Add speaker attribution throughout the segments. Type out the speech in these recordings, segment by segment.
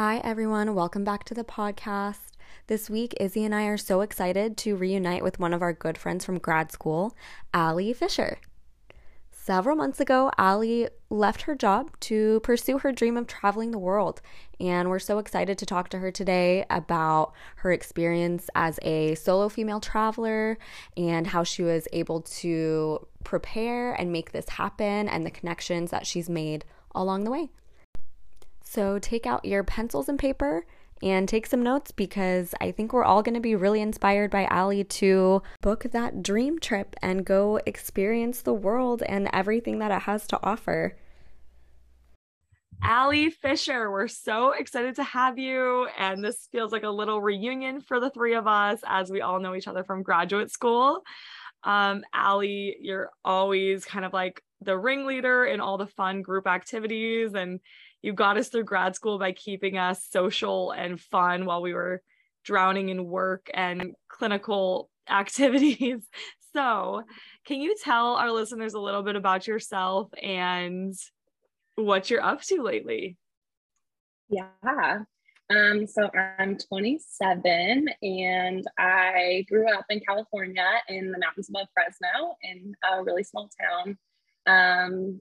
Speaker 1: Hi, everyone. Welcome back to the podcast. This week, Izzy and I are so excited to reunite with one of our good friends from grad school, Ally Fisher. Several months ago, Ally left her job to pursue her dream of traveling the world. And we're so excited to talk to her today about her experience as a solo female traveler and how she was able to prepare and make this happen and the connections that she's made along the way. So take out your pencils and paper and take some notes because I think we're all going to be really inspired by Ally to book that dream trip and go experience the world and everything that it has to offer.
Speaker 2: Ally Fisher, we're so excited to have you. And this feels like a little reunion for the three of us as we all know each other from graduate school. Um, Ally, you're always kind of like the ringleader in all the fun group activities and you got us through grad school by keeping us social and fun while we were drowning in work and clinical activities. So, can you tell our listeners a little bit about yourself and what you're up to lately?
Speaker 3: Yeah. Um, so I'm 27 and I grew up in California in the mountains above Fresno in a really small town um,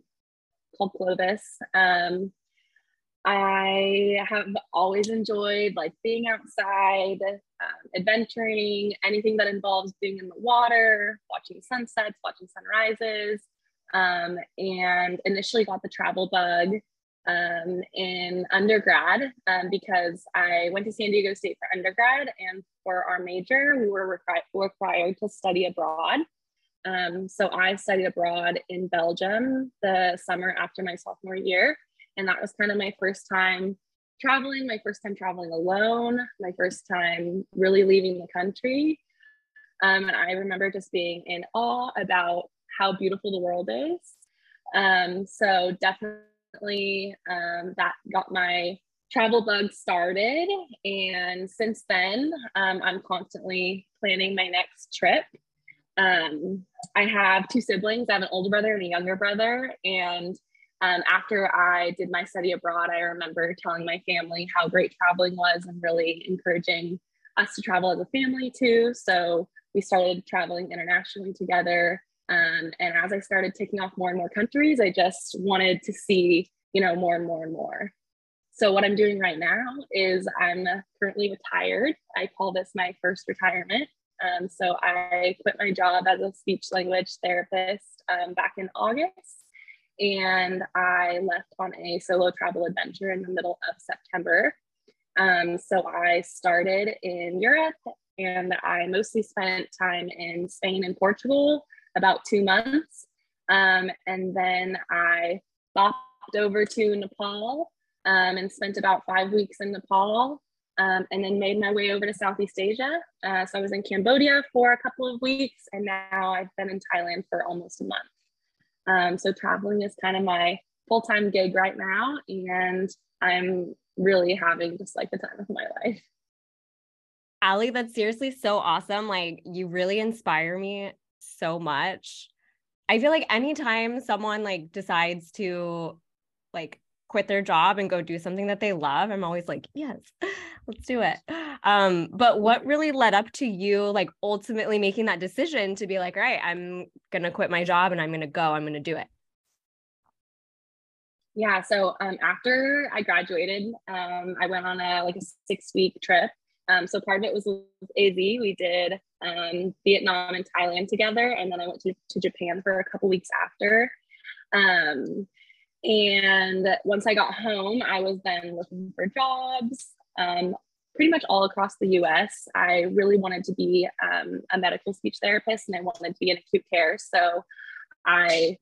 Speaker 3: called Clovis. Um, I have always enjoyed like being outside, um, adventuring, anything that involves being in the water, watching sunsets, watching sunrises, um, and initially got the travel bug um, in undergrad um, because I went to San Diego State for undergrad, and for our major, we were requ- required to study abroad. Um, so I studied abroad in Belgium the summer after my sophomore year. And that was kind of my first time traveling, my first time traveling alone, my first time really leaving the country. Um, and I remember just being in awe about how beautiful the world is. Um, so definitely um, that got my travel bug started. And since then, um, I'm constantly planning my next trip. Um, I have two siblings. I have an older brother and a younger brother. And um, after I did my study abroad, I remember telling my family how great traveling was and really encouraging us to travel as a family too. So we started traveling internationally together. Um, and as I started ticking off more and more countries, I just wanted to see, you know, more and more and more. So what I'm doing right now is I'm currently retired. I call this my first retirement. Um, so I quit my job as a speech language therapist um, back in August and I left on a solo travel adventure in the middle of September. Um, so I started in Europe and I mostly spent time in Spain and Portugal, about two months. Um, and then I bopped over to Nepal um, and spent about five weeks in Nepal. Um, and then made my way over to Southeast Asia. Uh, so I was in Cambodia for a couple of weeks, and now I've been in Thailand for almost a month. Um, so traveling is kind of my full time gig right now, and I'm really having just like the time of my life.
Speaker 1: Ally, that's seriously so awesome. Like, you really inspire me so much. I feel like anytime someone like decides to like quit their job and go do something that they love, I'm always like, yes, let's do it. Um, but what really led up to you like ultimately making that decision to be like, all right, I'm gonna quit my job and I'm gonna go, I'm gonna do it?
Speaker 3: Yeah, so um, after I graduated, um, I went on a like a six week trip. Um, so part of it was with Izzy. We did um, Vietnam and Thailand together, and then I went to, to Japan for a couple weeks after. Um, and once I got home, I was then looking for jobs um, pretty much all across the US. I really wanted to be um, a medical speech therapist and I wanted to be in acute care. So I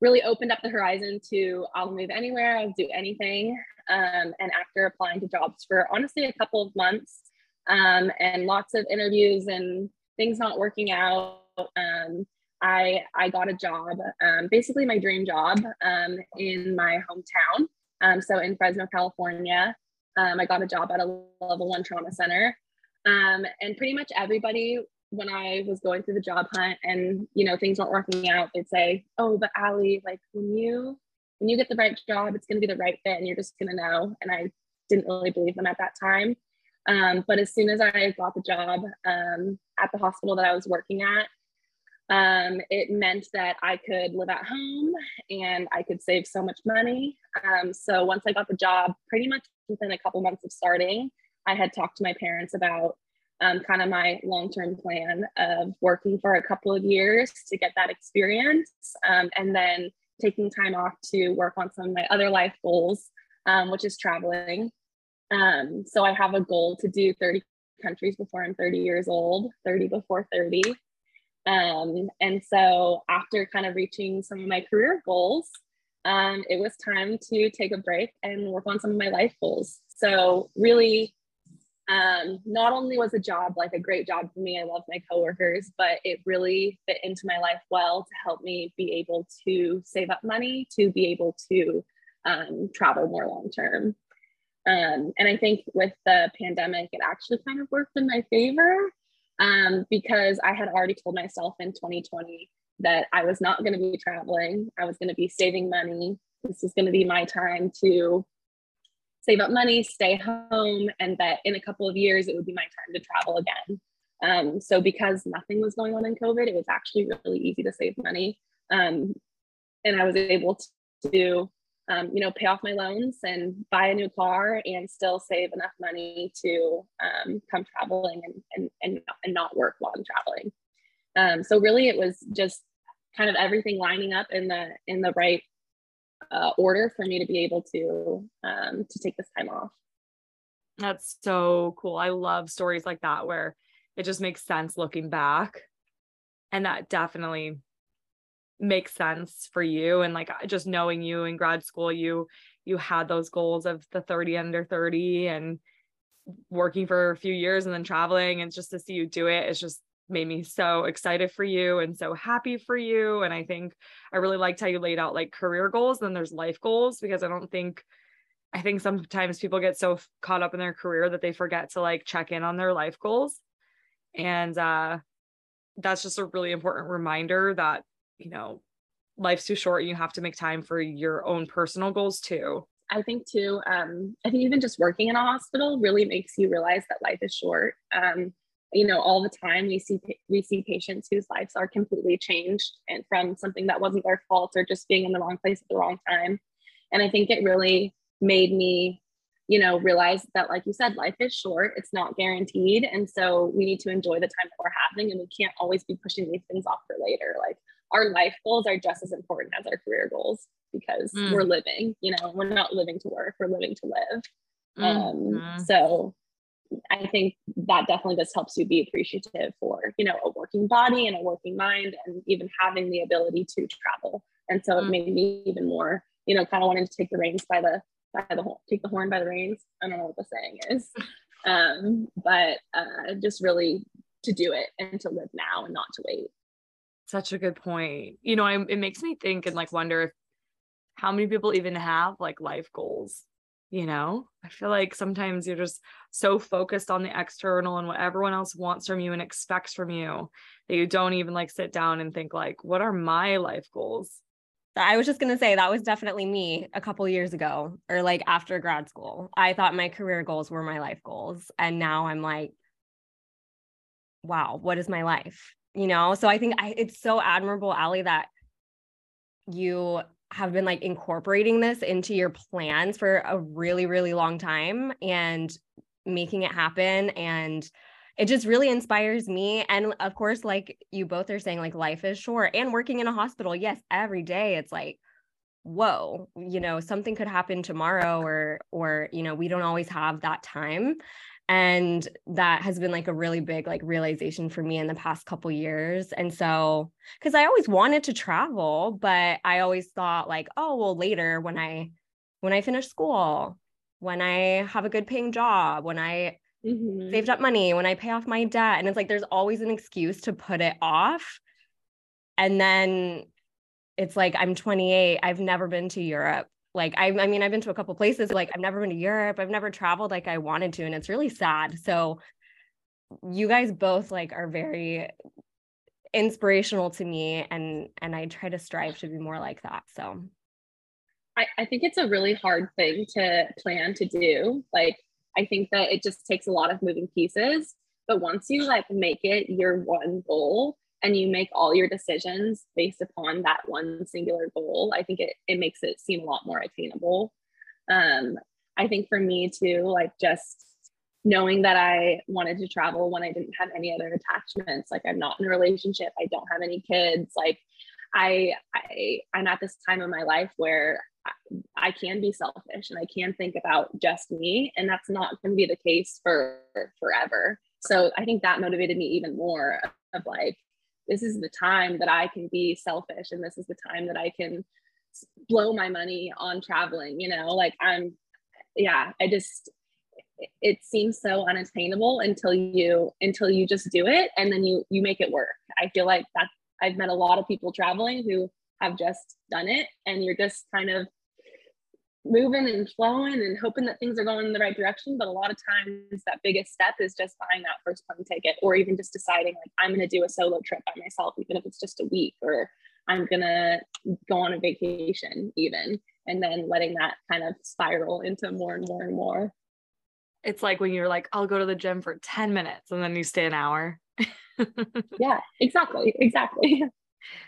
Speaker 3: really opened up the horizon to I'll move anywhere, I'll do anything. Um, and after applying to jobs for honestly a couple of months um, and lots of interviews and things not working out, um, I I got a job, um, basically my dream job um, in my hometown. Um, so in Fresno, California, um, I got a job at a level one trauma center, um, and pretty much everybody when I was going through the job hunt and you know things weren't working out, they'd say, "Oh, but Ally, like when you when you get the right job, it's going to be the right fit, and you're just going to know." And I didn't really believe them at that time. Um, but as soon as I got the job at the hospital that I was working at, um, it meant that I could live at home and I could save so much money. Um, so once I got the job, pretty much within a couple months of starting, I had talked to my parents about um, kind of my long term plan of working for a couple of years to get that experience um, and then taking time off to work on some of my other life goals, um, which is traveling. Um, so I have a goal to do 30 countries before I'm 30 years old, 30 before 30. Um, and so after kind of reaching some of my career goals, um, it was time to take a break and work on some of my life goals. So really, um, not only was the job like a great job for me, I love my coworkers, but it really fit into my life well to help me be able to save up money to be able to um, travel more long term. Um, and I think with the pandemic, it actually kind of worked in my favor um, because I had already told myself in 2020 that I was not going to be traveling. I was going to be saving money. This was going to be my time to save up money, stay home, and that in a couple of years it would be my time to travel again. Um, so because nothing was going on in COVID, it was actually really easy to save money. Um, and I was able to um, you know, pay off my loans and buy a new car and still save enough money to um, come traveling and, and, and, and not work while I'm traveling. Um, so really it was just kind of everything lining up in the, in the right uh, order for me to be able to, um, to take this time off.
Speaker 2: That's so cool. I love stories like that where it just makes sense looking back. And that definitely makes sense for you and like just knowing you in grad school you you had those goals of the 30 under 30 and working for a few years and then traveling and just to see you do it it's just made me so excited for you and so happy for you and i think i really liked how you laid out like career goals then there's life goals because i don't think i think sometimes people get so caught up in their career that they forget to like check in on their life goals and uh that's just a really important reminder that you know, life's too short and you have to make time for your own personal goals too.
Speaker 3: I think too, um, I think even just working in a hospital really makes you realize that life is short. Um, you know, all the time we see we see patients whose lives are completely changed and from something that wasn't their fault or just being in the wrong place at the wrong time. And I think it really made me, you know, realize that, like you said, life is short. It's not guaranteed, and so we need to enjoy the time that we're having, and we can't always be pushing these things off for later. Like our life goals are just as important as our career goals because mm. we're living, you know, we're not living to work, we're living to live. Mm-hmm. Um, so I think that definitely just helps you be appreciative for, you know, a working body and a working mind and even having the ability to travel. And so mm. it made me even more, you know, kind of wanting to take the reins by the by the take the horn by the reins. I don't know what the saying is. Um, but uh, just really to do it and to live now and not to wait.
Speaker 2: Such a good point. You know, I, it makes me think and like wonder if how many people even have like life goals. You know, I feel like sometimes you're just so focused on the external and what everyone else wants from you and expects from you that you don't even like sit down and think like, what are my life goals?
Speaker 1: I was just going to say that was definitely me a couple years ago or like after grad school. I thought my career goals were my life goals. And now I'm like, wow, what is my life? You know? So i think I, it's so admirable Ally that you have been like incorporating this into your plans for a really really long time and making it happen and it just really inspires me and of course like you both are saying like life is short and working in a hospital yes every day it's like whoa you know something could happen tomorrow or or you know we don't always have that time and that has been like a really big like realization for me in the past couple years. And so because i always wanted to travel but i always thought like oh well later when i when i finish school when i have a good paying job when i mm-hmm. saved up money when i pay off my debt and it's like there's always an excuse to put it off. And then it's like i'm 28 i've never been to europe like I, I mean, I've been to a couple places. Like I've never been to Europe. I've never traveled like I wanted to, and it's really sad. So you guys both like are very inspirational to me, and and I try to strive to be more like that. So
Speaker 3: I, I think it's a really hard thing to plan to do. Like, I think that it just takes a lot of moving pieces. But once you like make it your one goal and you make all your decisions based upon that one singular goal, I think it, it makes it seem a lot more attainable. Um, I think for me too, like just knowing that I wanted to travel when I didn't have any other attachments, like I'm not in a relationship, I don't have any kids, like I, I I'm at this time in my life where I can be selfish and I can think about just me. And that's not going to be the case for forever. So I think that motivated me even more of like, this is the time that I can be selfish and this is the time that I can blow my money on traveling, you know, like I'm, yeah, I just, it seems so unattainable until you until you just do it and then you you make it work. I feel like that i've met a lot of people traveling who have just done it and you're just kind of moving and flowing and hoping that things are going in the right direction. But a lot of times, that biggest step is just buying that first plane ticket, or even just deciding like I'm going to do a solo trip by myself, even if it's just a week, or I'm going to go on a vacation, even, and then letting that kind of spiral into more and more and more.
Speaker 2: It's like when you're like, I'll go to the gym for 10 minutes and then you stay an hour.
Speaker 3: yeah, exactly. Exactly.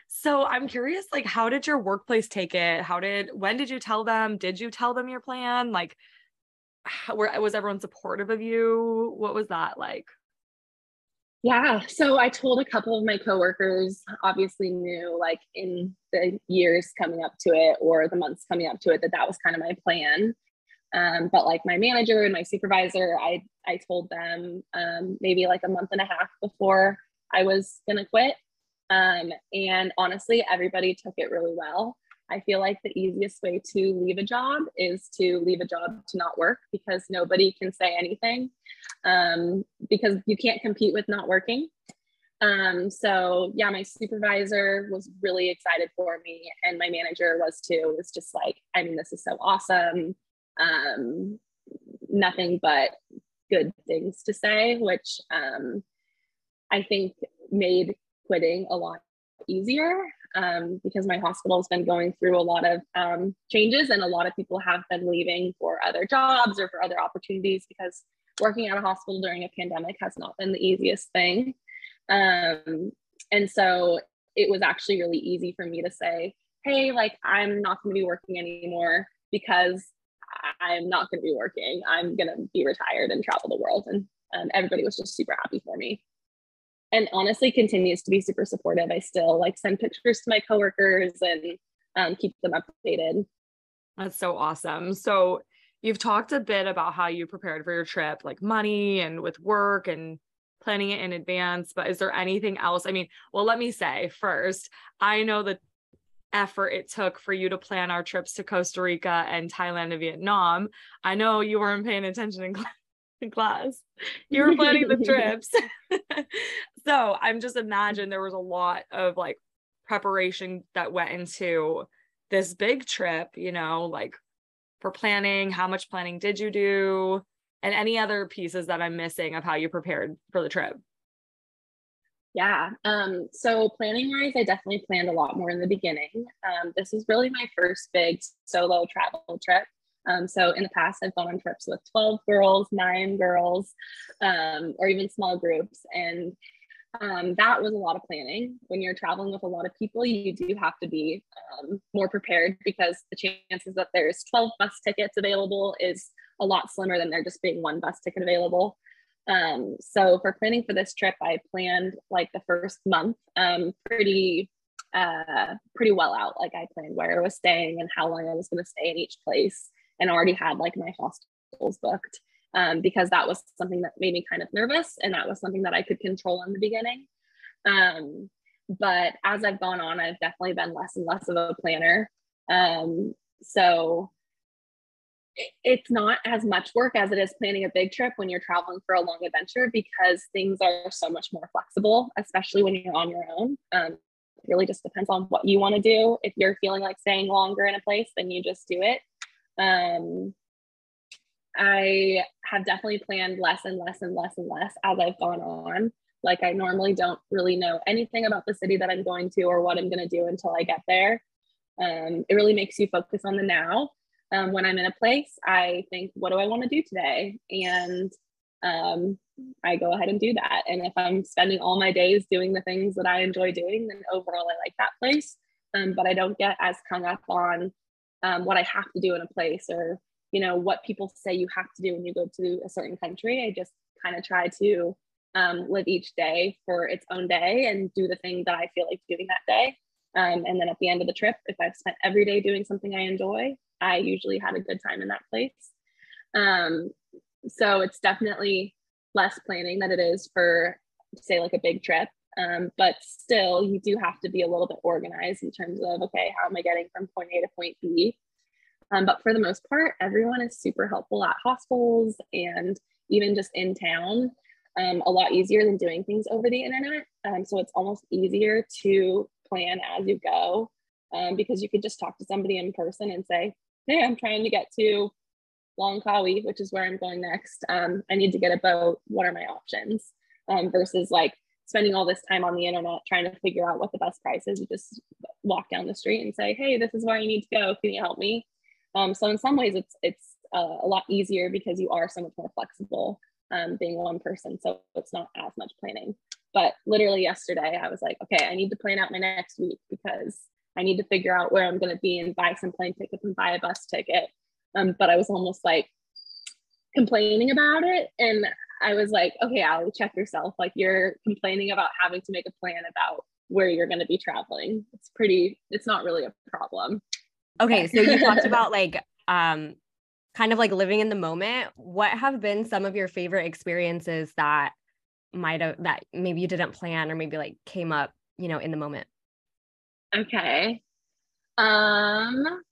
Speaker 2: So I'm curious, like, how did your workplace take it? How did, when did you tell them? Did you tell them your plan? Like, how, were, was everyone supportive of you? What was that like?
Speaker 3: Yeah. So I told a couple of my coworkers, obviously knew like in the years coming up to it or the months coming up to it that that was kind of my plan. Um, but like my manager and my supervisor, I I told them um, maybe like a month and a half before I was gonna quit. Um, and honestly, everybody took it really well. I feel like the easiest way to leave a job is to leave a job to not work because nobody can say anything um, because you can't compete with not working. Um, so yeah, my supervisor was really excited for me, and my manager was too. It was just like, I mean, this is so awesome. Um, nothing but good things to say, which um, I think made quitting a lot easier um, because my hospital has been going through a lot of um, changes and a lot of people have been leaving for other jobs or for other opportunities because working at a hospital during a pandemic has not been the easiest thing. Um, and so it was actually really easy for me to say, hey, like I'm not going to be working anymore because I'm not going to be working. I'm going to be retired and travel the world. And um, everybody was just super happy for me and honestly continues to be super supportive. I still like send pictures to my coworkers and um, keep them updated.
Speaker 2: That's so awesome. So you've talked a bit about how you prepared for your trip, like money and with work and planning it in advance. But is there anything else? I mean, well, let me say first, I know the effort it took for you to plan our trips to Costa Rica and Thailand and Vietnam. I know you weren't paying attention in class in class. You were planning the trips. so I'm just imagine there was a lot of like preparation that went into this big trip, you know, like for planning, how much planning did you do? And any other pieces that I'm missing of how you prepared for the trip.
Speaker 3: Yeah. Um, so planning wise, I definitely planned a lot more in the beginning. Um, this is really my first big solo travel trip. Um, so in the past, I've gone on trips with 12 girls, nine girls, um, or even small groups. And um, that was a lot of planning. When you're traveling with a lot of people, you do have to be um, more prepared because the chances that there's 12 bus tickets available is a lot slimmer than there just being one bus ticket available. Um, so for planning for this trip, I planned like the first month um, pretty uh, pretty well out. Like I planned where I was staying and how long I was going to stay in each place and already had like my hostels booked um, because that was something that made me kind of nervous and that was something that I could control in the beginning. Um, but as I've gone on, I've definitely been less and less of a planner. Um, so it's not as much work as it is planning a big trip when you're traveling for a long adventure because things are so much more flexible, especially when you're on your own. Um, it really just depends on what you want to do. If you're feeling like staying longer in a place, then you just do it. Um, I have definitely planned less and less and less and less as I've gone on. Like I normally don't really know anything about the city that I'm going to or what I'm going to do until I get there. Um, it really makes you focus on the now. Um, when I'm in a place, I think, what do I want to do today? And um, I go ahead and do that. And if I'm spending all my days doing the things that I enjoy doing, then overall I like that place. Um, but I don't get as hung up on um, what I have to do in a place or you know what people say you have to do when you go to a certain country. I just kind of try to um, live each day for its own day and do the thing that I feel like doing that day. Um, and then at the end of the trip, if I've spent every day doing something I enjoy, I usually had a good time in that place. Um, so it's definitely less planning than it is for, say, like a big trip. Um, but still, you do have to be a little bit organized in terms of, okay, how am I getting from point A to point B? Um, but for the most part, everyone is super helpful at hostels and even just in town. Um, a lot easier than doing things over the internet. Um, so it's almost easier to plan as you go um, because you could just talk to somebody in person and say, Hey, I'm trying to get to Langkawi, which is where I'm going next. Um, I need to get a boat. What are my options? Um, versus like spending all this time on the internet trying to figure out what the best price is. You just walk down the street and say, Hey, this is where you need to go. Can you help me? Um, so in some ways, it's it's uh, a lot easier because you are so much more flexible um, being one person. So it's not as much planning. But literally yesterday, I was like, okay, I need to plan out my next week because I need to figure out where I'm going to be and buy some plane tickets and buy a bus ticket. Um, but I was almost like complaining about it. And I was like, okay, Ally, check yourself. Like you're complaining about having to make a plan about where you're going to be traveling. It's pretty, it's not really a problem.
Speaker 1: Okay, so you talked about like um kind of like living in the moment. What have been some of your favorite experiences that might have that maybe you didn't plan or maybe like came up, you know, in the moment?
Speaker 3: Okay. Um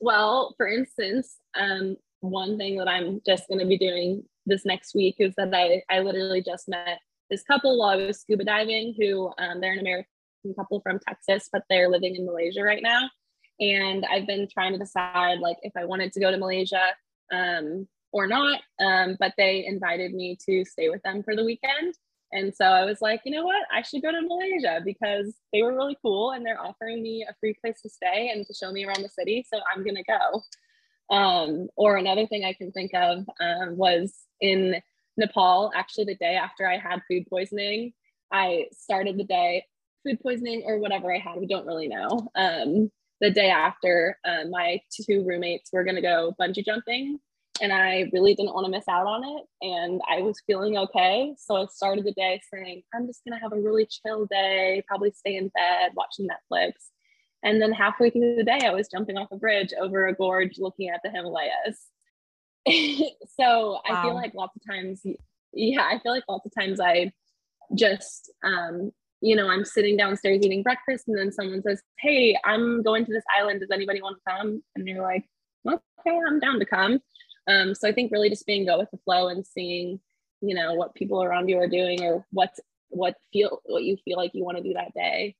Speaker 3: well, for instance, um one thing that I'm just going to be doing this next week is that I I literally just met this couple while I was scuba diving who um, they're an American couple from Texas, but they're living in Malaysia right now and I've been trying to decide like if I wanted to go to Malaysia um, or not. Um, but they invited me to stay with them for the weekend. And so I was like, you know what? I should go to Malaysia because they were really cool and they're offering me a free place to stay and to show me around the city. So I'm to go. Um, or another thing I can think of um, was in Nepal, actually, the day after I had food poisoning, I started the day food poisoning or whatever I had. We don't really know. The day after, um, my two roommates were going to go bungee jumping. And I really didn't want to miss out on it. And I was feeling okay. So I started the day saying, I'm just going to have a really chill day, probably stay in bed, watching Netflix. And then halfway through the day, I was jumping off a bridge over a gorge looking at the Himalayas. so wow. I feel like lots of times, yeah, I feel like lots of times I just um, you know, I'm sitting downstairs eating breakfast and then someone says, Hey, I'm going to this island. Does anybody want to come? And you're like, Okay, I'm down to come. Um, so I think really just being go with the flow and seeing, you know, what people around you are doing or what's what feel what you feel like you want to do that day.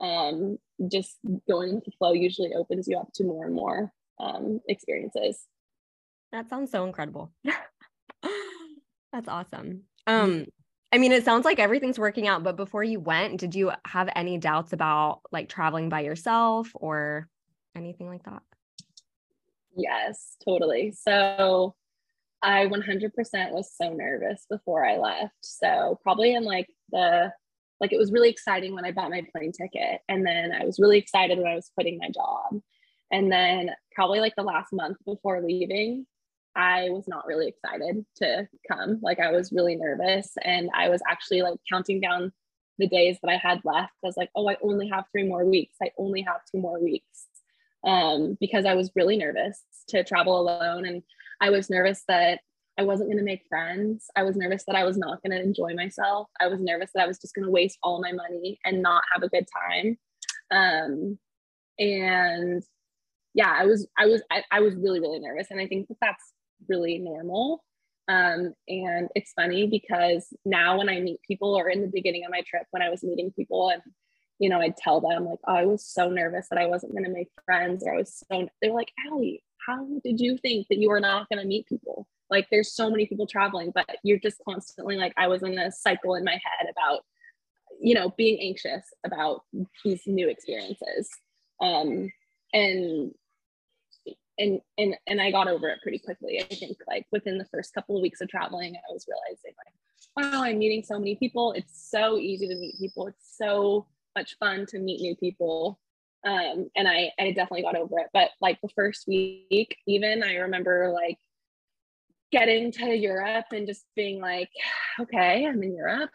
Speaker 3: Um, just going with the flow usually opens you up to more and more um, experiences.
Speaker 1: That sounds so incredible. That's awesome. Um, I mean, it sounds like everything's working out, but before you went, did you have any doubts about like traveling by yourself or anything like that?
Speaker 3: Yes, totally. So I 100% was so nervous before I left. So probably in like the like it was really exciting when I bought my plane ticket and then I was really excited when I was quitting my job. And then probably like the last month before leaving, I was not really excited to come. Like I was really nervous and I was actually like counting down the days that I had left. I was like, oh, I only have three more weeks. I only have two more weeks. Um, because I was really nervous to travel alone. And I was nervous that I wasn't going to make friends. I was nervous that I was not going to enjoy myself. I was nervous that I was just going to waste all my money and not have a good time. Um, and yeah, I was, I was, I, I was really, really nervous. And I think that that's really normal. Um, and it's funny because now when I meet people or in the beginning of my trip, when I was meeting people and, you know, I'd tell them like, oh, I was so nervous that I wasn't going to make friends or I was so, They're like, Ally, how did you think that you were not going to meet people? Like there's so many people traveling, but you're just constantly like, I was in a cycle in my head about, you know, being anxious about these new experiences. Um, and and and and I got over it pretty quickly. I think like within the first couple of weeks of traveling, I was realizing like, wow, I'm meeting so many people. It's so easy to meet people. It's so much fun to meet new people. Um, and I I definitely got over it. But like the first week, even I remember like getting to Europe and just being like, okay, I'm in Europe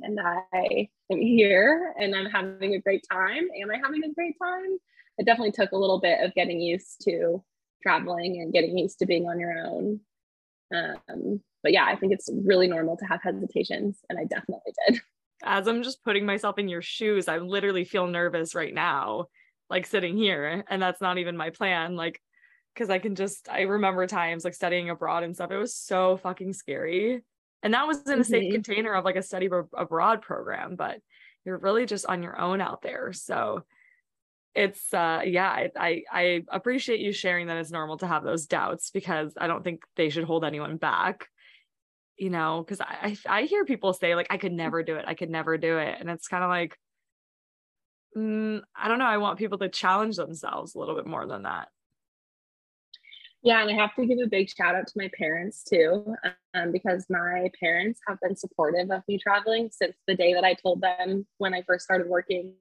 Speaker 3: and I am here and I'm having a great time. Am I having a great time? It definitely took a little bit of getting used to traveling and getting used to being on your own. Um, but yeah, I think it's really normal to have hesitations, and I definitely did.
Speaker 2: As I'm just putting myself in your shoes, I literally feel nervous right now, like sitting here, and that's not even my plan. Like, because I can just, I remember times like studying abroad and stuff. It was so fucking scary. And that was in a safe mm-hmm. container of like a study abroad program, but you're really just on your own out there. So it's uh yeah I, I i appreciate you sharing that it's normal to have those doubts because i don't think they should hold anyone back you know because I, I, I hear people say like i could never do it. I could never do it. And it's kind of like mm, i don't know. I want people to challenge themselves a little bit more than that.
Speaker 3: Yeah and i have to give a big shout out to my parents too um, because my parents have been supportive of me traveling since the day that i told them when i first started working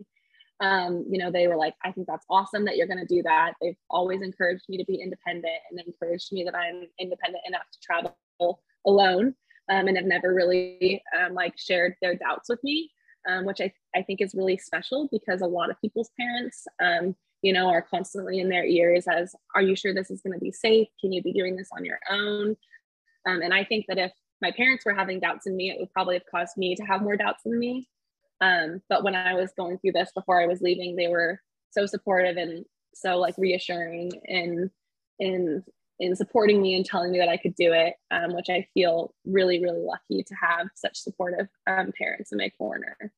Speaker 3: um, you know, they were like, I think that's awesome that you're going to do that. They've always encouraged me to be independent and encouraged me that I'm independent enough to travel alone um, and have never really um, like shared their doubts with me, um, which I, I think is really special because a lot of people's parents, um, you know, are constantly in their ears as, are you sure this is going to be safe? Can you be doing this on your own? Um, and I think that if my parents were having doubts in me, it would probably have caused me to have more doubts in me. Um, but when I was going through this before I was leaving, they were so supportive and so like reassuring and in in supporting me and telling me that I could do it, um, which I feel really, really lucky to have such supportive um, parents in my corner.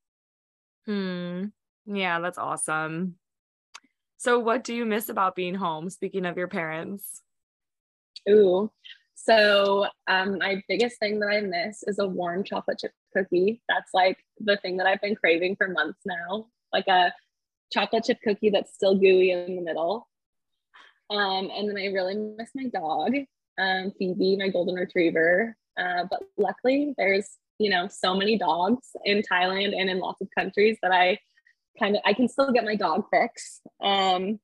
Speaker 2: Hmm. Yeah, that's awesome. So, what do you miss about being home? Speaking of your parents.
Speaker 3: Ooh, so um, my biggest thing that I miss is a warm chocolate chip cookie. That's like the thing that I've been craving for months now, like a chocolate chip cookie that's still gooey in the middle. Um, and then I really miss my dog, um, Phoebe, my golden retriever. Uh, but luckily, there's you know so many dogs in Thailand and in lots of countries that I kind of I can still get my dog fix. Um,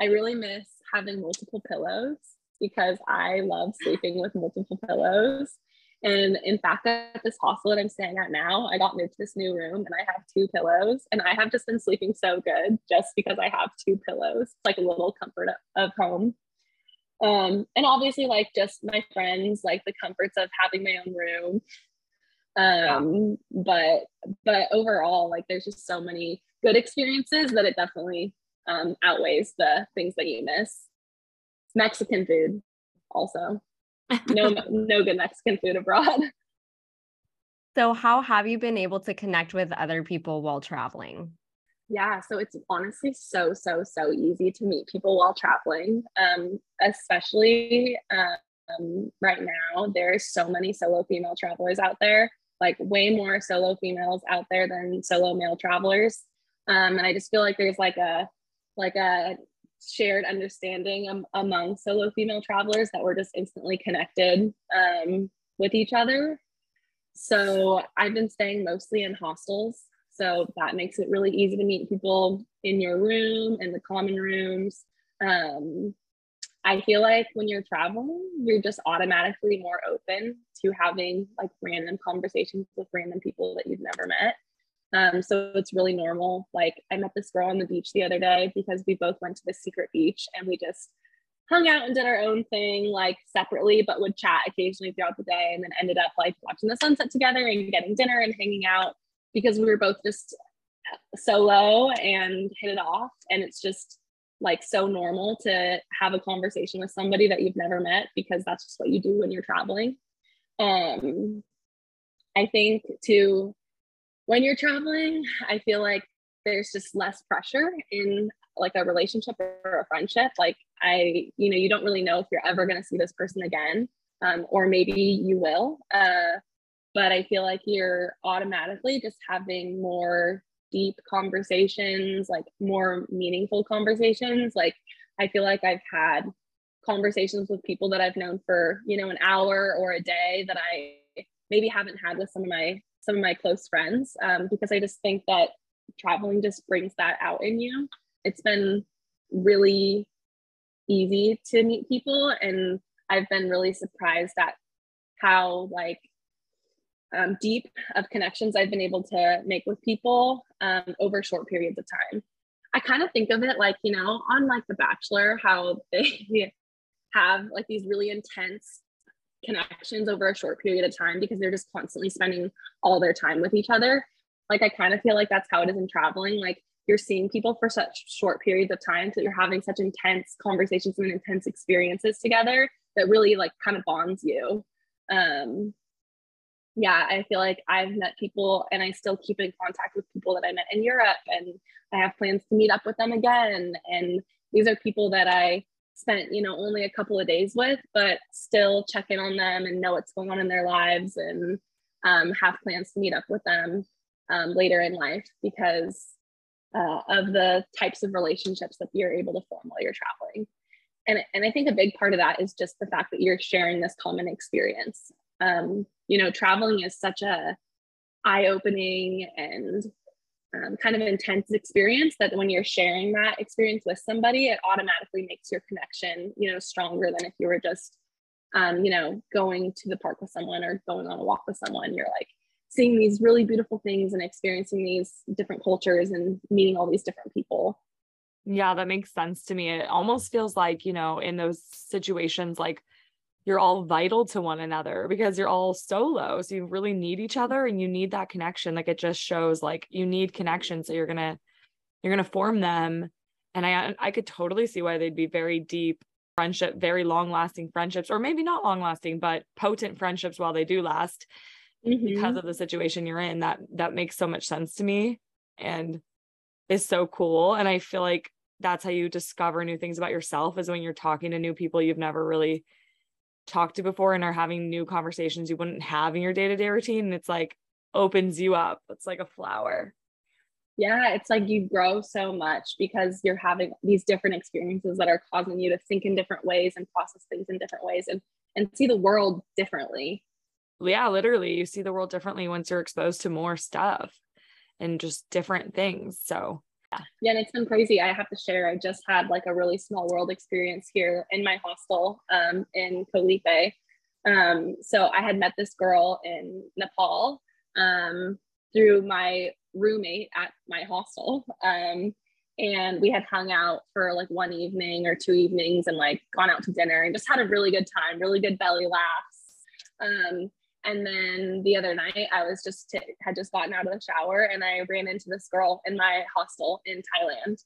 Speaker 3: I really miss having multiple pillows because I love sleeping with multiple pillows. And in fact, at this hostel that I'm staying at now, I got moved to this new room and I have two pillows. And I have just been sleeping so good just because I have two pillows. It's like a little comfort of home. Um, and obviously, like just my friends, like the comforts of having my own room. Um, but but overall, like there's just so many good experiences that it definitely um, outweighs the things that you miss. Mexican food also. No no good Mexican food abroad.
Speaker 1: So how have you been able to connect with other people while traveling?
Speaker 3: Yeah, so it's honestly so so so easy to meet people while traveling. Um especially um right now there's so many solo female travelers out there, like way more solo females out there than solo male travelers. Um and I just feel like there's like a like a shared understanding um, among solo female travelers that we're just instantly connected um, with each other. So I've been staying mostly in hostels. So that makes it really easy to meet people in your room and the common rooms. Um, I feel like when you're traveling, you're just automatically more open to having like random conversations with random people that you've never met. Um, so it's really normal. Like I met this girl on the beach the other day because we both went to the secret beach and we just hung out and did our own thing like separately, but would chat occasionally throughout the day and then ended up like watching the sunset together and getting dinner and hanging out because we were both just solo and hit it off. And it's just like so normal to have a conversation with somebody that you've never met because that's just what you do when you're traveling. Um, I think to when you're traveling, I feel like there's just less pressure in like a relationship or a friendship. Like I, you know, you don't really know if you're ever going to see this person again, um, or maybe you will. Uh, but I feel like you're automatically just having more deep conversations, like more meaningful conversations. Like I feel like I've had conversations with people that I've known for, you know, an hour or a day that I maybe haven't had with some of my some of my close friends um, because I just think that traveling just brings that out in you. It's been really easy to meet people and I've been really surprised at how like um, deep of connections I've been able to make with people um, over short periods of time. I kind of think of it like, you know, on like The Bachelor, how they have like these really intense connections over a short period of time because they're just constantly spending all their time with each other. Like, I kind of feel like that's how it is in traveling. Like, you're seeing people for such short periods of time so you're having such intense conversations and intense experiences together that really like kind of bonds you um yeah i feel like i've met people and i still keep in contact with people that i met in europe and i have plans to meet up with them again and these are people that i spent you know only a couple of days with but still check in on them and know what's going on in their lives and um, have plans to meet up with them um, later in life because uh, of the types of relationships that you're able to form while you're traveling. And, and i think a big part of that is just the fact that you're sharing this common experience. Um, you know traveling is such a eye-opening and um, kind of intense experience that when you're sharing that experience with somebody it automatically makes your connection you know stronger than if you were just um, you know going to the park with someone or going on a walk with someone. You're like seeing these really beautiful things and experiencing these different cultures and meeting all these different people.
Speaker 2: Yeah that makes sense to me. It almost feels like you know in those situations like you're all vital to one another because you're all solo. So you really need each other and you need that connection. Like it just shows like you need connection. So you're gonna you're gonna form them. And I I could totally see why they'd be very deep friendship, very long lasting friendships, or maybe not long lasting, but potent friendships while they do last mm-hmm. because of the situation you're in. That that makes so much sense to me and is so cool. And I feel like that's how you discover new things about yourself is when you're talking to new people you've never really talked to before and are having new conversations you wouldn't have in your day-to-day routine and it's like opens you up. It's like a flower.
Speaker 3: Yeah it's like you grow so much because you're having these different experiences that are causing you to think in different ways and process things in different ways and and see the world differently.
Speaker 2: Yeah literally you see the world differently once you're exposed to more stuff and just different things so
Speaker 3: yeah. and it's been crazy. I have to share. I just had like a really small world experience here in my hostel um, in Koh Lipe. Um, so I had met this girl in Nepal um, through my roommate at my hostel. Um, and we had hung out for like one evening or two evenings and like gone out to dinner and just had a really good time, really good belly laughs. Um, and then the other night, I was just t- had just gotten out of the shower and I ran into this girl in my hostel in Thailand.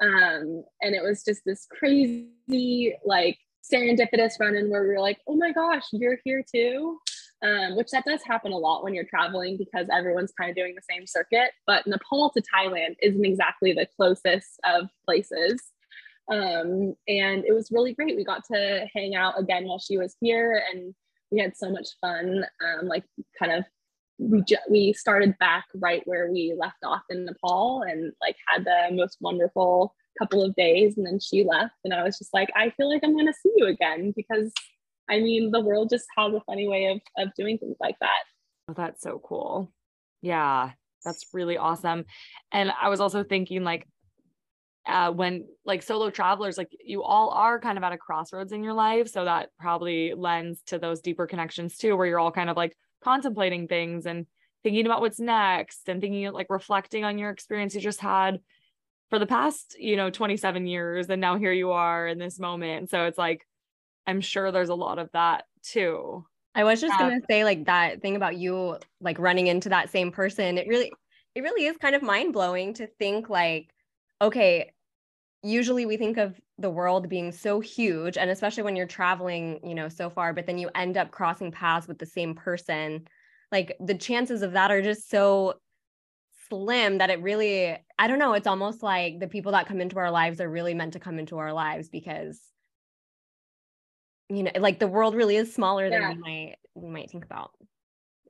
Speaker 3: Um, and it was just this crazy, like serendipitous run in where we were like, oh my gosh, you're here too. Um, which that does happen a lot when you're traveling because everyone's kind of doing the same circuit. But Nepal to Thailand isn't exactly the closest of places. Um, and it was really great. We got to hang out again while she was here and we had so much fun. Um, like kind of we ju- we started back right where we left off in Nepal and like had the most wonderful couple of days and then she left and I was just like I feel like I'm going to see you again because I mean the world just has a funny way of of doing things like that.
Speaker 2: Oh, that's so cool. Yeah, that's really awesome. And I was also thinking like uh, when like solo travelers, like you all are kind of at a crossroads in your life. So that probably lends to those deeper connections too, where you're all kind of like contemplating things and thinking about what's next and thinking like reflecting on your experience you just had for the past, you know, 27 years. And now here you are in this moment. So it's like, I'm sure there's a lot of that too.
Speaker 1: I was just yeah. gonna say like that thing about you like running into that same person. It really, it really is kind of mind blowing to think like, okay, usually we think of the world being so huge and especially when you're traveling you know so far but then you end up crossing paths with the same person like the chances of that are just so slim that it really i don't know it's almost like the people that come into our lives are really meant to come into our lives because you know like the world really is smaller yeah. than we might we might think about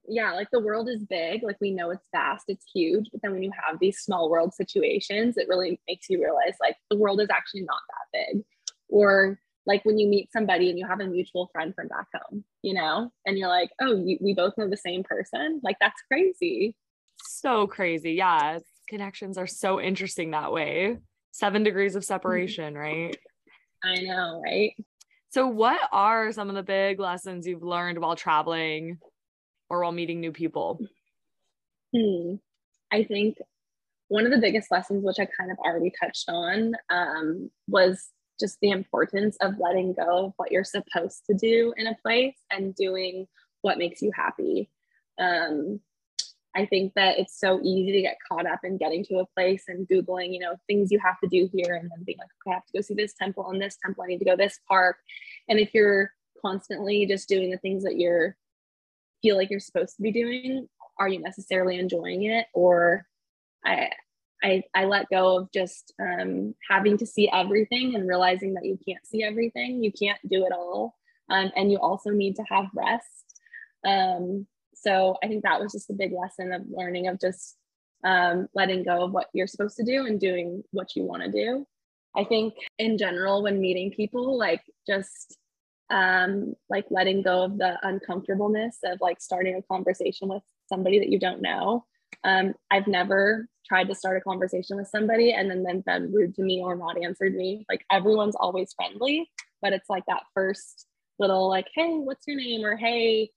Speaker 3: yeah, like the world is big, like we know it's vast, it's huge, but then when you have these small world situations, it really makes you realize like the world is actually not that big. Or like when you meet somebody and you have a mutual friend from back home, you know, and you're like, oh, you, we both know the same person. Like that's crazy.
Speaker 2: So crazy. Yeah. Connections are so interesting that way. Seven degrees of mm-hmm. separation, right?
Speaker 3: I know, right?
Speaker 2: So, what are some of the big lessons you've learned while traveling or while meeting new people?
Speaker 3: Hmm. I think one of the biggest lessons, which I kind of already touched on, um, was just the importance of letting go of what you're supposed to do in a place and doing what makes you happy. Um, I think that it's so easy to get caught up in getting to a place and Googling, you know, things you have to do here and then being like, okay, I have to go see this temple and this temple, I need to go this park. And if you're constantly just doing the things that you're feel like you're supposed to be doing, are you necessarily enjoying it? Or I I, I let go of just um, having to see everything and realizing that you can't see everything. You can't do it all. Um, and you also need to have rest. Um, so I think that was just a big lesson of learning of just um, letting go of what you're supposed to do and doing what you want to do. I think in general, when meeting people, like just um, like letting go of the uncomfortableness of like starting a conversation with somebody that you don't know. Um, I've never tried to start a conversation with somebody and then then been rude to me or not answered me. Like everyone's always friendly, but it's like that first little like, hey, what's your name? Or hey,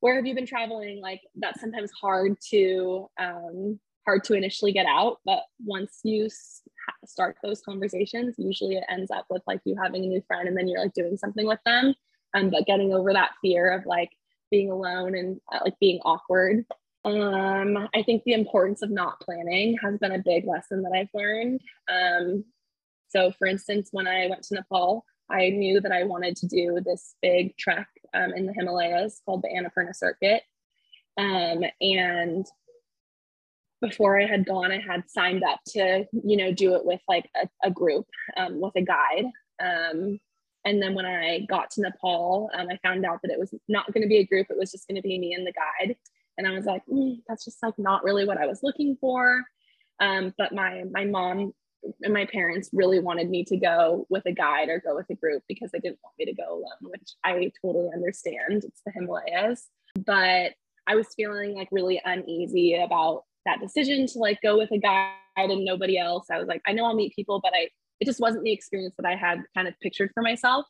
Speaker 3: where have you been traveling? Like that's sometimes hard to um, hard to initially get out, but once you start those conversations, usually it ends up with like you having a new friend and then you're like doing something with them. Um, but getting over that fear of like being alone and uh, like being awkward um, I think the importance of not planning has been a big lesson that I've learned. Um, so, for instance, when I went to Nepal, I knew that I wanted to do this big trek um, in the Himalayas called the Annapurna Circuit. Um, and before I had gone, I had signed up to, you know, do it with like a, a group um, with a guide. Um, and then when I got to Nepal, um, I found out that it was not going to be a group; it was just going to be me and the guide and I was like, mm, that's just like not really what I was looking for. Um, but my my mom and my parents really wanted me to go with a guide or go with a group because they didn't want me to go alone, which I totally understand. It's the Himalayas, but I was feeling like really uneasy about that decision to like go with a guide and nobody else. I was like, I know I'll meet people, but I it just wasn't the experience that I had kind of pictured for myself.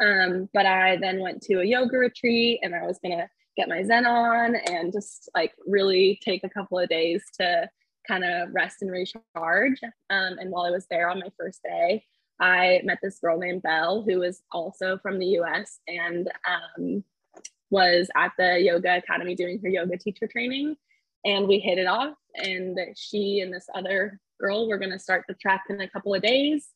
Speaker 3: Um, but I then went to a yoga retreat and I was gonna get my Zen on and just like really take a couple of days to kind of rest and recharge. Um, and while I was there on my first day, I met this girl named Belle who was also from the US and um, was at the yoga academy doing her yoga teacher training. And we hit it off. And she and this other girl were going to start the trek in a couple of days.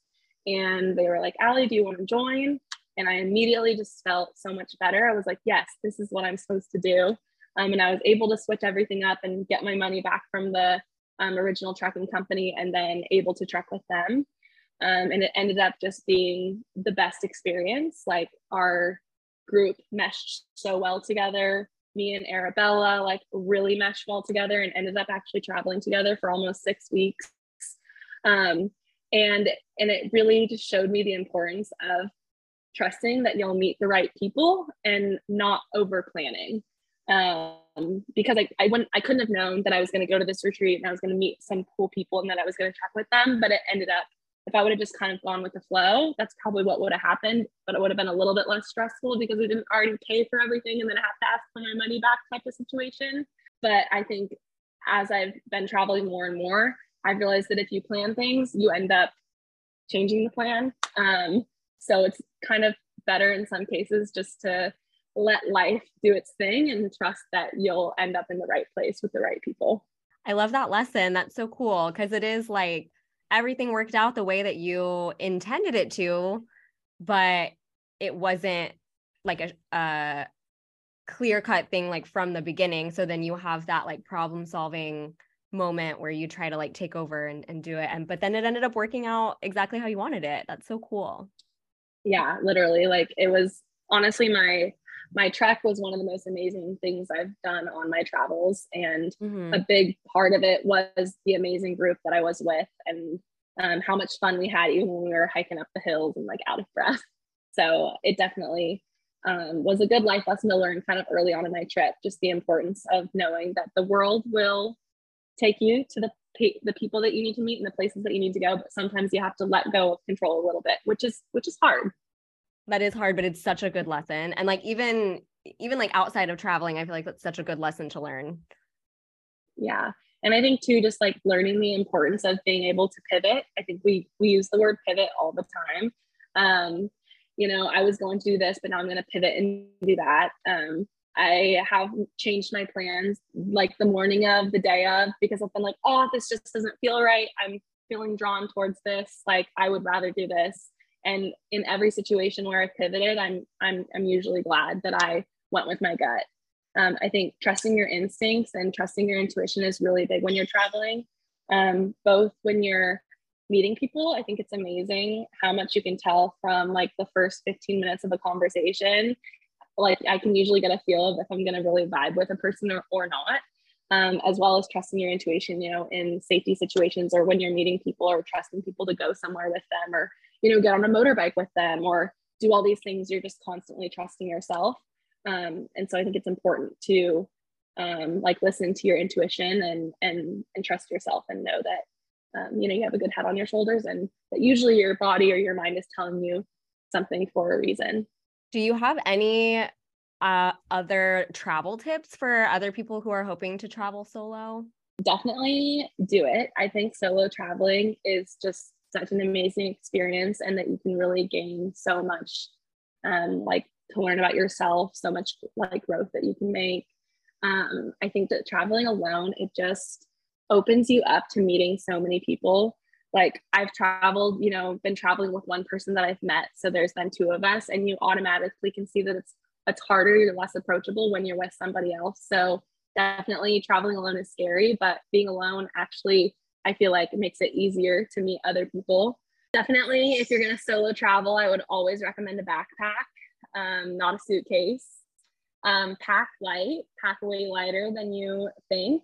Speaker 3: And they were like, Ally, do you want to join? And I immediately just felt so much better. I was like, yes, this is what I'm supposed to do. Um, and I was able to switch everything up and get my money back from the um, original trekking company and then able to trek with them. Um, and it ended up just being the best experience. Like our group meshed so well together. Me and Arabella like really meshed well together and ended up actually traveling together for almost six weeks. Um, and and it really just showed me the importance of trusting that you'll meet the right people and not over planning. Um, because I, I wouldn't I couldn't have known that I was going to go to this retreat and I was going to meet some cool people and that I was going to talk with them. But it ended up if I would have just kind of gone with the flow, that's probably what would have happened. But it would have been a little bit less stressful because we didn't already pay for everything and then I have to ask for my money back type of situation. But I think as I've been traveling more and more, I've realized that if you plan things, you end up changing the plan. Um, so it's kind of better in some cases just to let life do its thing and trust that you'll end up in the right place with the right people.
Speaker 1: I love that lesson. That's so cool because it is like everything worked out the way that you intended it to, but it wasn't like a, a clear cut thing like from the beginning. So then you have that like problem solving moment where you try to like take over and, and do it. And but then it ended up working out exactly how you wanted it. That's so cool
Speaker 3: yeah literally like it was honestly my my trek was one of the most amazing things I've done on my travels. And
Speaker 1: Mhm.
Speaker 3: a big part of it was the amazing group that I was with and um, how much fun we had even when we were hiking up the hills and like out of breath. So it definitely um, was a good life lesson to learn kind of early on in my trip, just the importance of knowing that the world will take you to the the people that you need to meet and the places that you need to go, but sometimes you have to let go of control a little bit, which is which is hard.
Speaker 1: That is hard, but it's such a good lesson. And like even even like outside of traveling, I feel like that's such a good lesson to learn.
Speaker 3: Yeah. And I think too, just like learning the importance of being able to pivot. I think we we use the word pivot all the time. Um, you know, I was going to do this, but now I'm going to pivot and do that. Um, I have changed my plans like the morning of the day of because I've been like, oh, this just doesn't feel right. I'm feeling drawn towards this. Like I would rather do this. And in every situation where I've pivoted, I'm I'm I'm usually glad that I went with my gut. Um, I think trusting your instincts and trusting your intuition is really big when you're traveling. Um, both when you're meeting people, I think it's amazing how much you can tell from like the first 15 minutes of a conversation. Like I can usually get a feel of if I'm going to really vibe with a person or, or not, um, as well as trusting your intuition, you know, in safety situations or when you're meeting people or trusting people to go somewhere with them or, you know, get on a motorbike with them or do all these things. You're just constantly trusting yourself. Um, and so I think it's important to um, like listen to your intuition and and and trust yourself and know that um, you know you have a good head on your shoulders and that usually your body or your mind is telling you something for a reason.
Speaker 1: Do you have any uh other travel tips for other people who are hoping to travel solo?
Speaker 3: Definitely do it. I think solo traveling is just such an amazing experience and that you can really gain so much um, like to learn about yourself, so much like growth that you can make. Um, I think that traveling alone, it just opens you up to meeting so many people. Like I've traveled, you know, been traveling with one person that I've met. So there's been two of us, and you automatically can see that it's it's harder, you're less approachable when you're with somebody else. So definitely traveling alone is scary, but being alone actually I feel like it makes it easier to meet other people. Definitely, if you're gonna solo travel, I would always recommend a backpack um, not a suitcase. Um, pack light, pack way lighter than you think.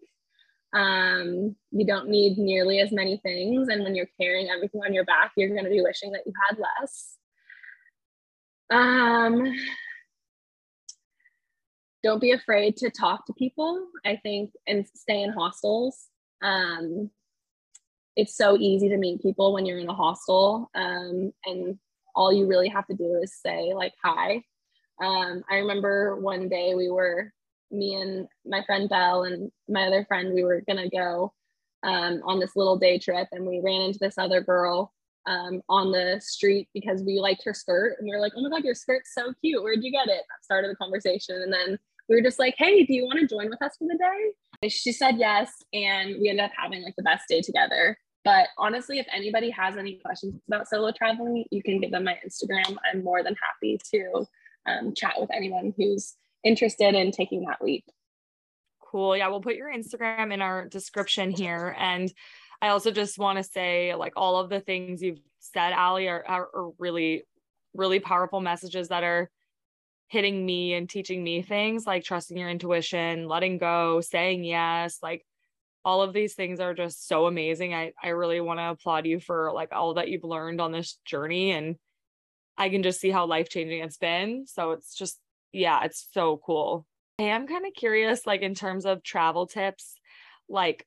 Speaker 3: Um, you don't need nearly as many things. And when you're carrying everything on your back, you're going to be wishing that you had less. Um, don't be afraid to talk to people, I think, and stay in hostels. Um, it's so easy to meet people when you're in a hostel. Um, and all you really have to do is say like hi. Um, I remember one day we were me and my friend Belle and my other friend we were gonna go um, on this little day trip and we ran into this other girl um, on the street because we liked her skirt and we were like oh my god your skirt's so cute where'd you get it that started the conversation and then we were just like hey do you want to join with us for the day she said yes and we ended up having like the best day together but honestly, if anybody has any questions about solo traveling, you can give them my Instagram. I'm more than happy to um, chat with anyone who's interested in taking that leap.
Speaker 2: Cool. Yeah, we'll put your Instagram in our description here. And I also just want to say, like, all of the things you've said, Ally, are, are, are really, really powerful messages that are hitting me and teaching me things like trusting your intuition, letting go, saying yes, like all of these things are just so amazing. I I really want to applaud you for like all that you've learned on this journey and I can just see how life-changing it's been. So it's just yeah, it's so cool. I am kind of curious like in terms of travel tips, like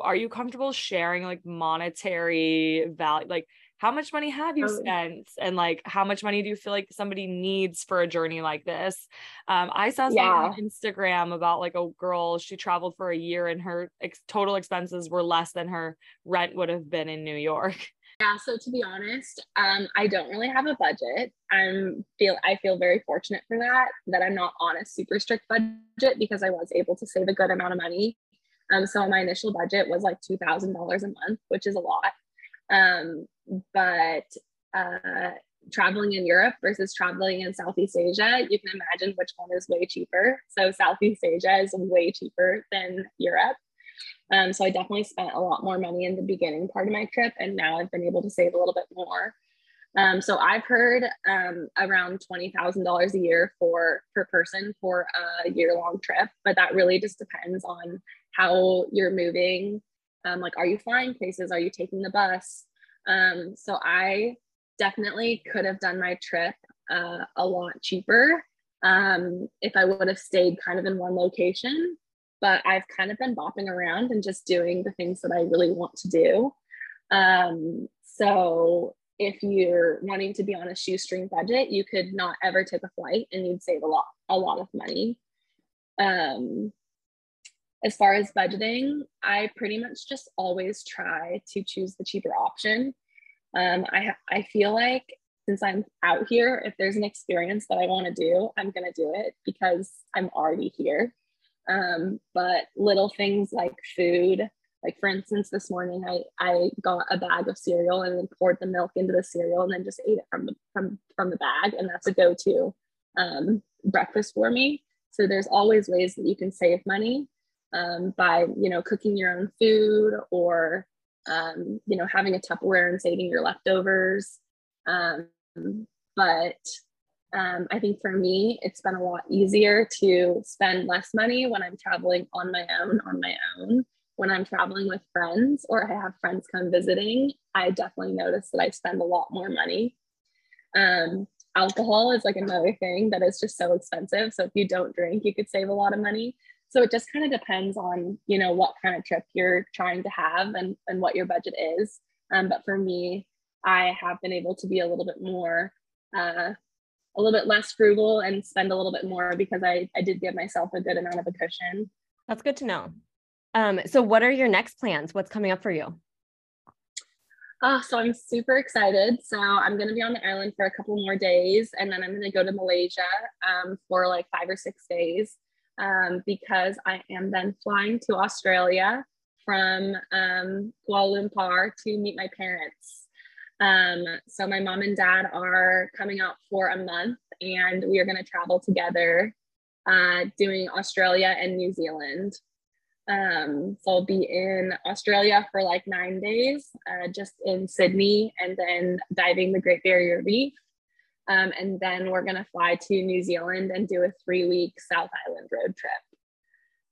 Speaker 2: are you comfortable sharing like monetary value like how much money have you spent and like how much money do you feel like somebody needs for a journey like this um i saw something
Speaker 3: Yeah.
Speaker 2: on instagram about like a girl she traveled for a year and her ex- total expenses were less than her rent would have been in new york
Speaker 3: Yeah, so to be honest, um, I don't really have a budget. I'm feel I feel very fortunate for that, that I'm not on a super strict budget because I was able to save a good amount of money. Um, so my initial budget was like two thousand dollars a month, which is a lot. Um, but uh, traveling in Europe versus traveling in Southeast Asia, you can imagine which one is way cheaper. So Southeast Asia is way cheaper than Europe. Um, so I definitely spent a lot more money in the beginning part of my trip, and now I've been able to save a little bit more. Um, so I've heard um, around twenty thousand dollars a year for per person for a year long trip, but that really just depends on how you're moving. Um, like, are you flying places? Are you taking the bus? Um, so I definitely could have done my trip uh, a lot cheaper um, if I would have stayed kind of in one location. But I've kind of been bopping around and just doing the things that I really want to do. Um, so if you're wanting to be on a shoestring budget, you could not ever take a flight and you'd save a lot, a lot of money. Um, as far as budgeting, I pretty much just always try to choose the cheaper option. Um, I I feel like since I'm out here, if there's an experience that I want to do, I'm gonna do it because I'm already here. Um, but little things like food, like for instance, this morning I I got a bag of cereal and then poured the milk into the cereal and then just ate it from the from from the bag, and that's a go-to um, breakfast for me. So there's always ways that you can save money um, by you know cooking your own food or um, you know having a Tupperware and saving your leftovers. Um, but um, I think for me, it's been a lot easier to spend less money when I'm traveling on my own, on my own. When I'm traveling with friends or I have friends come visiting, I definitely notice that I spend a lot more money. Um, alcohol is like another thing that is just so expensive. So if you don't drink, you could save a lot of money. So it just kind of depends on, you know, what kind of trip you're trying to have and, and what your budget is. Um, but for me, I have been able to be a little bit more uh, a little bit less frugal and spend a little bit more because I, I did give myself a good amount of a cushion.
Speaker 1: That's good to know. Um, so what are your next plans? What's coming up for you?
Speaker 3: Oh, so I'm super excited. So I'm going to be on the island for a couple more days, and then I'm going to go to Malaysia um, for like five or six days um, because I am then flying to Australia from um, Kuala Lumpur to meet my parents. Um, so my mom and dad are coming out for a month and we are going to travel together uh, doing Australia and New Zealand. Um, so I'll be in Australia for like nine days, uh, just in Sydney, and then diving the Great Barrier Reef. Um, and then we're going to fly to New Zealand and do a three week South Island road trip.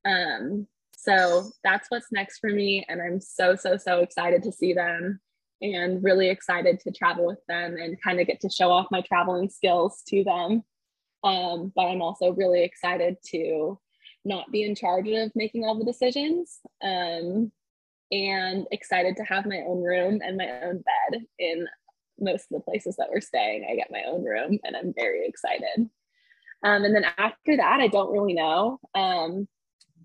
Speaker 3: Um, so that's what's next for me. And I'm so, so, so excited to see them and really excited to travel with them and kind of get to show off my traveling skills to them. Um, but I'm also really excited to not be in charge of making all the decisions um, and excited to have my own room and my own bed in most of the places that we're staying. I get my own room and I'm very excited. Um, and then after that, I don't really know. Um,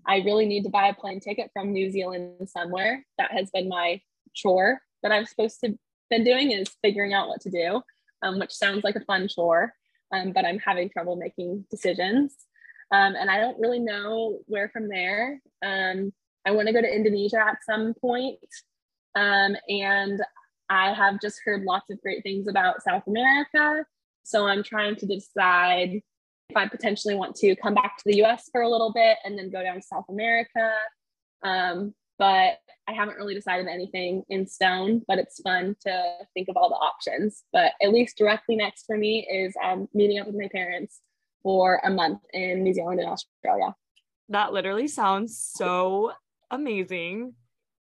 Speaker 3: I really need to buy a plane ticket from New Zealand somewhere. That has been my chore that I'm supposed to been doing is figuring out what to do, um, which sounds like a fun chore, um, but I'm having trouble making decisions. Um, and I don't really know where from there. Um, I want to go to Indonesia at some point, um, and I have just heard lots of great things about South America. So I'm trying to decide if I potentially want to come back to the US for a little bit and then go down to South America. Um, but I haven't really decided anything in stone, but it's fun to think of all the options. But at least directly next for me is um, meeting up with my parents for a month in New Zealand and Australia.
Speaker 2: That literally sounds so amazing,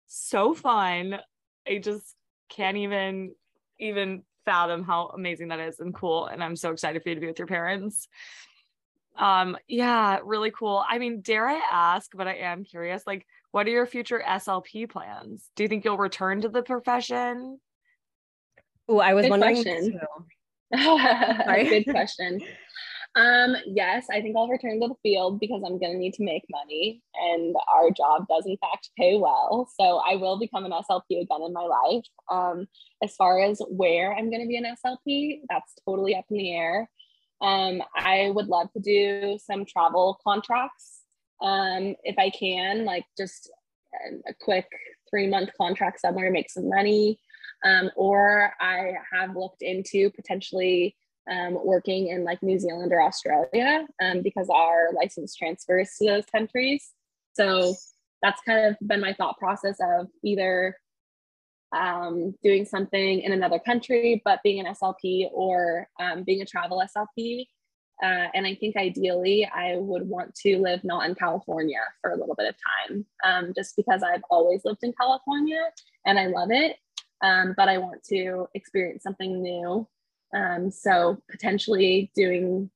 Speaker 2: so fun. I just can't even even fathom how amazing that is and cool. And I'm so excited for you to be with your parents. Um, yeah, really cool. I mean, dare I ask, but I am curious, like what are your future SLP plans? Do you think you'll return to the profession?
Speaker 1: Oh, I was Good wondering.
Speaker 3: Good question. Um, yes, I think I'll return to the field because I'm going to need to make money, and our job does in fact pay well. So I will become an SLP again in my life. Um, as far as where I'm going to be an SLP, that's totally up in the air. Um, I would love to do some travel contracts um, if I can, like just a quick three month contract somewhere, to make some money. Um, or I have looked into potentially um, working in like New Zealand or Australia um, because our license transfers to those countries. So that's kind of been my thought process of either um, doing something in another country, but being an SLP or um, being a travel SLP. Uh, and I think ideally, I would want to live not in California for a little bit of time, um, just because I've always lived in California and I love it. Um, but I want to experience something new. Um, so potentially doing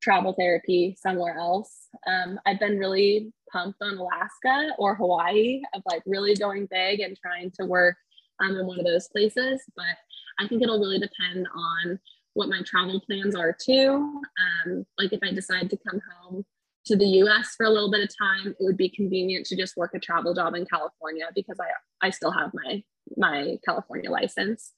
Speaker 3: travel therapy somewhere else. Um, I've been really pumped on Alaska or Hawaii of like really going big and trying to work um, in one of those places. But I think it'll really depend on what my travel plans are too. Um, like if I decide to come home to the US for a little bit of time, it would be convenient to just work a travel job in California because I, I still have my, my California license.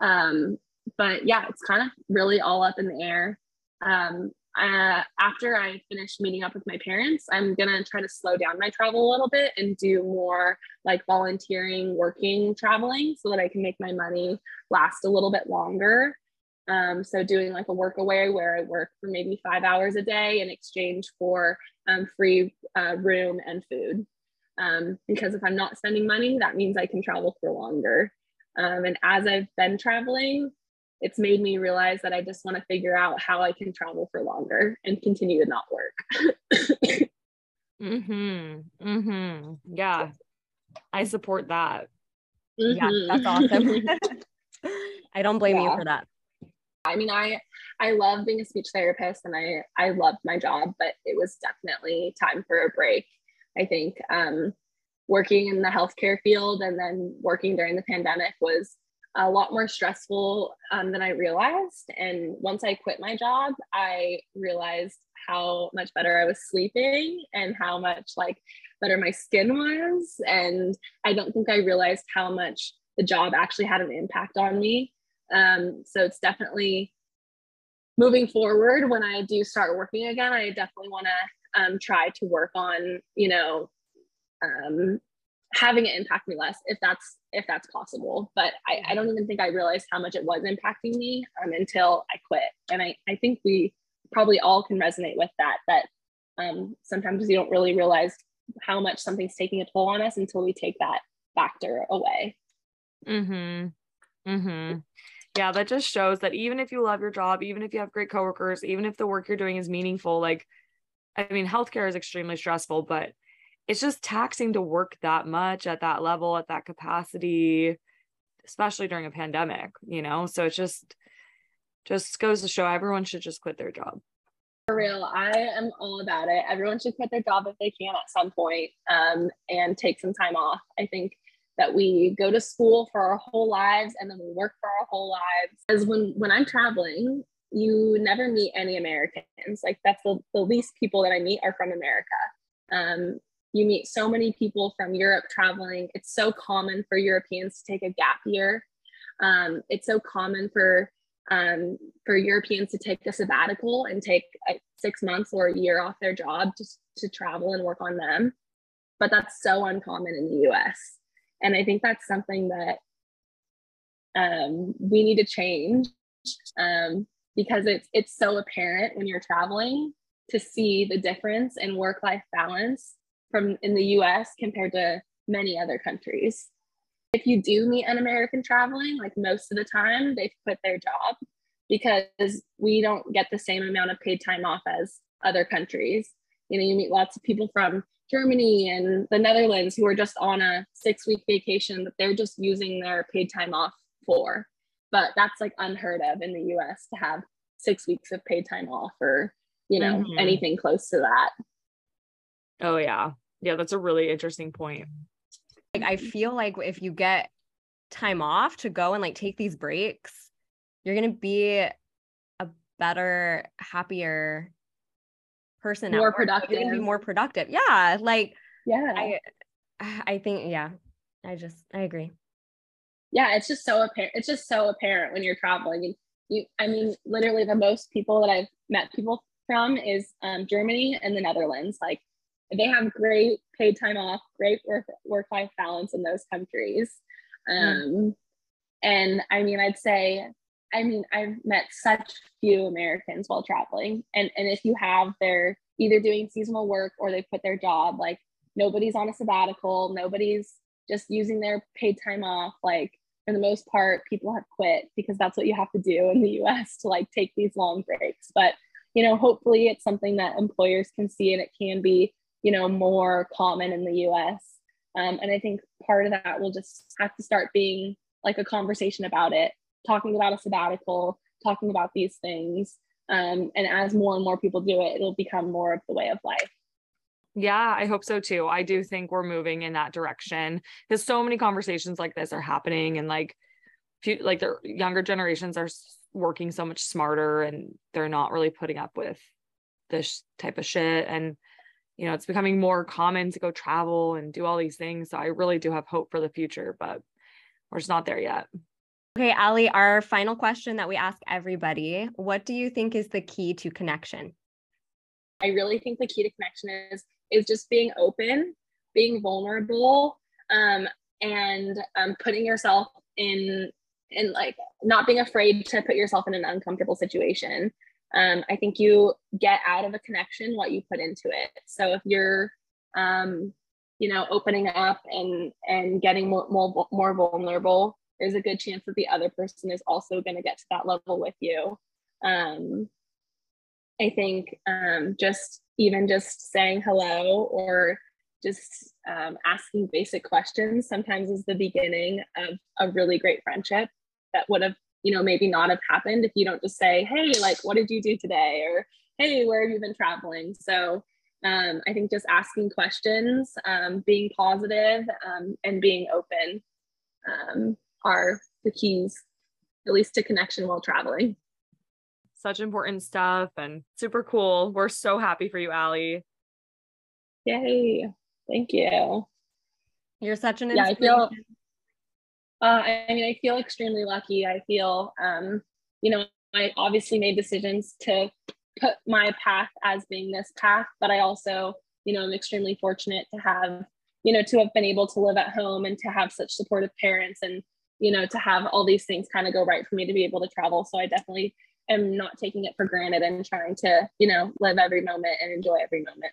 Speaker 3: Um, but yeah, it's kind of really all up in the air. Um, uh, after I finish meeting up with my parents, I'm gonna try to slow down my travel a little bit and do more like volunteering, working, traveling so that I can make my money last a little bit longer. Um, so doing like a work away where I work for maybe five hours a day in exchange for um, free uh, room and food. Um, because if I'm not spending money, that means I can travel for longer. Um, and as I've been traveling, it's made me realize that I just want to figure out how I can travel for longer and continue to not work.
Speaker 2: mhm. Mhm. Yeah. I support that.
Speaker 1: Mm-hmm. Yeah, that's awesome. I don't blame yeah. you for that.
Speaker 3: I mean, I I love being a speech therapist and I I loved my job, but it was definitely time for a break. I think um, working in the healthcare field and then working during the pandemic was a lot more stressful um, than I realized. And once I quit my job, I realized how much better I was sleeping and how much like better my skin was. And I don't think I realized how much the job actually had an impact on me. Um, so it's definitely moving forward when I do start working again, I definitely want to um, try to work on, you know, um, having it impact me less if that's if that's possible. But I, I don't even think i realized how much it was impacting me um, until i quit. And I, I think we probably all can resonate with that that um, sometimes you don't really realize how much something's taking a toll on us until we take that factor away.
Speaker 2: Mm-hmm. Mm-hmm. Yeah that just shows that even if you love your job even if you have great coworkers even if the work you're doing is meaningful like i mean healthcare is extremely stressful but it's just taxing to work that much at that level at that capacity especially during a pandemic you know? So it just just goes to show everyone should just quit their job.
Speaker 3: For real i am all about it. Everyone should quit their job if they can at some point um, and take some time off. I think that we go to school for our whole lives and then we work for our whole lives. Because when when i'm traveling you never meet any americans. Like that's the, the least people that i meet are from america. Um, you meet so many people from Europe traveling. It's so common for Europeans to take a gap year. Um, it's so common for um, for Europeans to take a sabbatical and take uh, six months or a year off their job just to travel and work on them. But that's so uncommon in the US. And I think that's something that um, we need to change um, because it's it's so apparent when you're traveling to see the difference in work life balance from in the US compared to many other countries. If you do meet an American traveling, like most of the time, they've quit their job because we don't get the same amount of paid time off as other countries. You know, you meet lots of people from Germany and the Netherlands who are just on a six week vacation that they're just using their paid time off for. But that's like unheard of in the US to have six weeks of paid time off or, you know, mm-hmm. anything close to that.
Speaker 2: Oh, yeah. Yeah that's a really interesting point.
Speaker 1: Like i feel like if you get time off to go and like take these breaks you're gonna be a better happier person
Speaker 3: more productive
Speaker 1: you're gonna be more productive. Yeah like
Speaker 3: yeah.
Speaker 1: I i think yeah i just i agree.
Speaker 3: Yeah it's just so apparent it's just so apparent when you're traveling. You, you i mean literally the most people that i've met people from is um, germany and the netherlands. Like they have great paid time off, great work work life balance in those countries. Um. And I mean, I'd say, I mean, I've met such few Americans while traveling, and and if you have, they're either doing seasonal work or they quit their job. Like nobody's on a sabbatical, nobody's just using their paid time off. Like for the most part, people have quit because that's what you have to do in the US to like take these long breaks. But, you know, hopefully it's something that employers can see and it can be, you know, more common in the US. Um, and I think part of that will just have to start being like a conversation about it, talking about a sabbatical, talking about these things. Um, and as more and more people do it, it'll become more of the way of life.
Speaker 2: Yeah, I hope so too. I do think we're moving in that direction because so many conversations like this are happening and like like the younger generations are working so much smarter and they're not really putting up with this type of shit and you know it's becoming more common to go travel and do all these things so i really do have hope for the future but we're just not there yet
Speaker 1: okay Ally our final question that we ask everybody what do you think is the key to connection
Speaker 3: i really think the key to connection is is just being open being vulnerable um, and um, putting yourself in in like not being afraid to put yourself in an uncomfortable situation. Um, I think you get out of a connection what you put into it. So if you're, um, you know, opening up and and getting more more, more vulnerable, there's a good chance that the other person is also going to get to that level with you. Um, I think um, just even just saying hello or just um, asking basic questions sometimes is the beginning of a really great friendship that would have you know maybe not have happened if you don't just say hey like what did you do today? or hey where have you been traveling? So um, i think just asking questions um, being positive um, and being open um, are the keys at least to connection while traveling.
Speaker 2: Such important stuff and super cool. We're so happy for you Ally
Speaker 3: yay. Thank you.
Speaker 1: You're such an yeah i feel
Speaker 3: uh, I mean, I feel extremely lucky. I feel, um, you know, I obviously made decisions to put my path as being this path, but I also, you know, I'm extremely fortunate to have, you know, to have been able to live at home and to have such supportive parents and, you know, to have all these things kind of go right for me to be able to travel. So I definitely am not taking it for granted and trying to, you know, live every moment and enjoy every moment.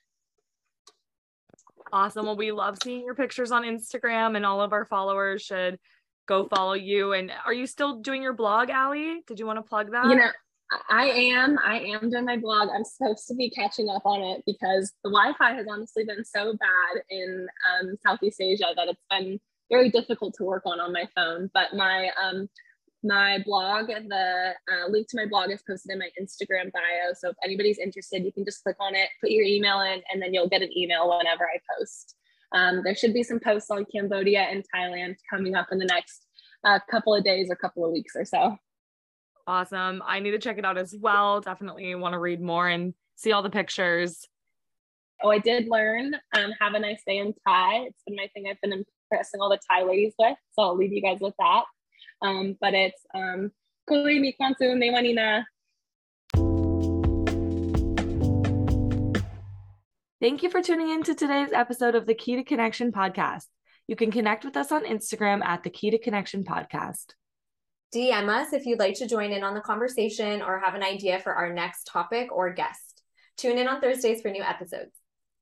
Speaker 2: Awesome. Well, we love seeing your pictures on Instagram, and all of our followers should go follow you. And are you still doing your blog, Ally? Did you want to plug that?
Speaker 3: You know, I am. I am doing my blog. I'm supposed to be catching up on it because the Wi-Fi has honestly been so bad in um, Southeast Asia that it's been very difficult to work on on my phone. But my um, my blog, the uh, link to my blog is posted in my Instagram bio. So if anybody's interested, you can just click on it, put your email in, and then you'll get an email whenever I post. Um, there should be some posts on Cambodia and Thailand coming up in the next uh, couple of days or couple of weeks or so.
Speaker 2: Awesome. I need to check it out as well. Definitely want to read more and see all the pictures.
Speaker 3: Oh, I did learn um, have a nice day in Thai. It's been my thing I've been impressing all the Thai ladies with. So I'll leave you guys with that. Um, but it's um, Kuli Mikwansu Newanina
Speaker 2: Thank you for tuning in to today's episode of the Key to Connection podcast. You can connect with us on Instagram at the Key to Connection podcast.
Speaker 1: DM us if you'd like to join in on the conversation or have an idea for our next topic or guest. Tune in on Thursdays for new episodes.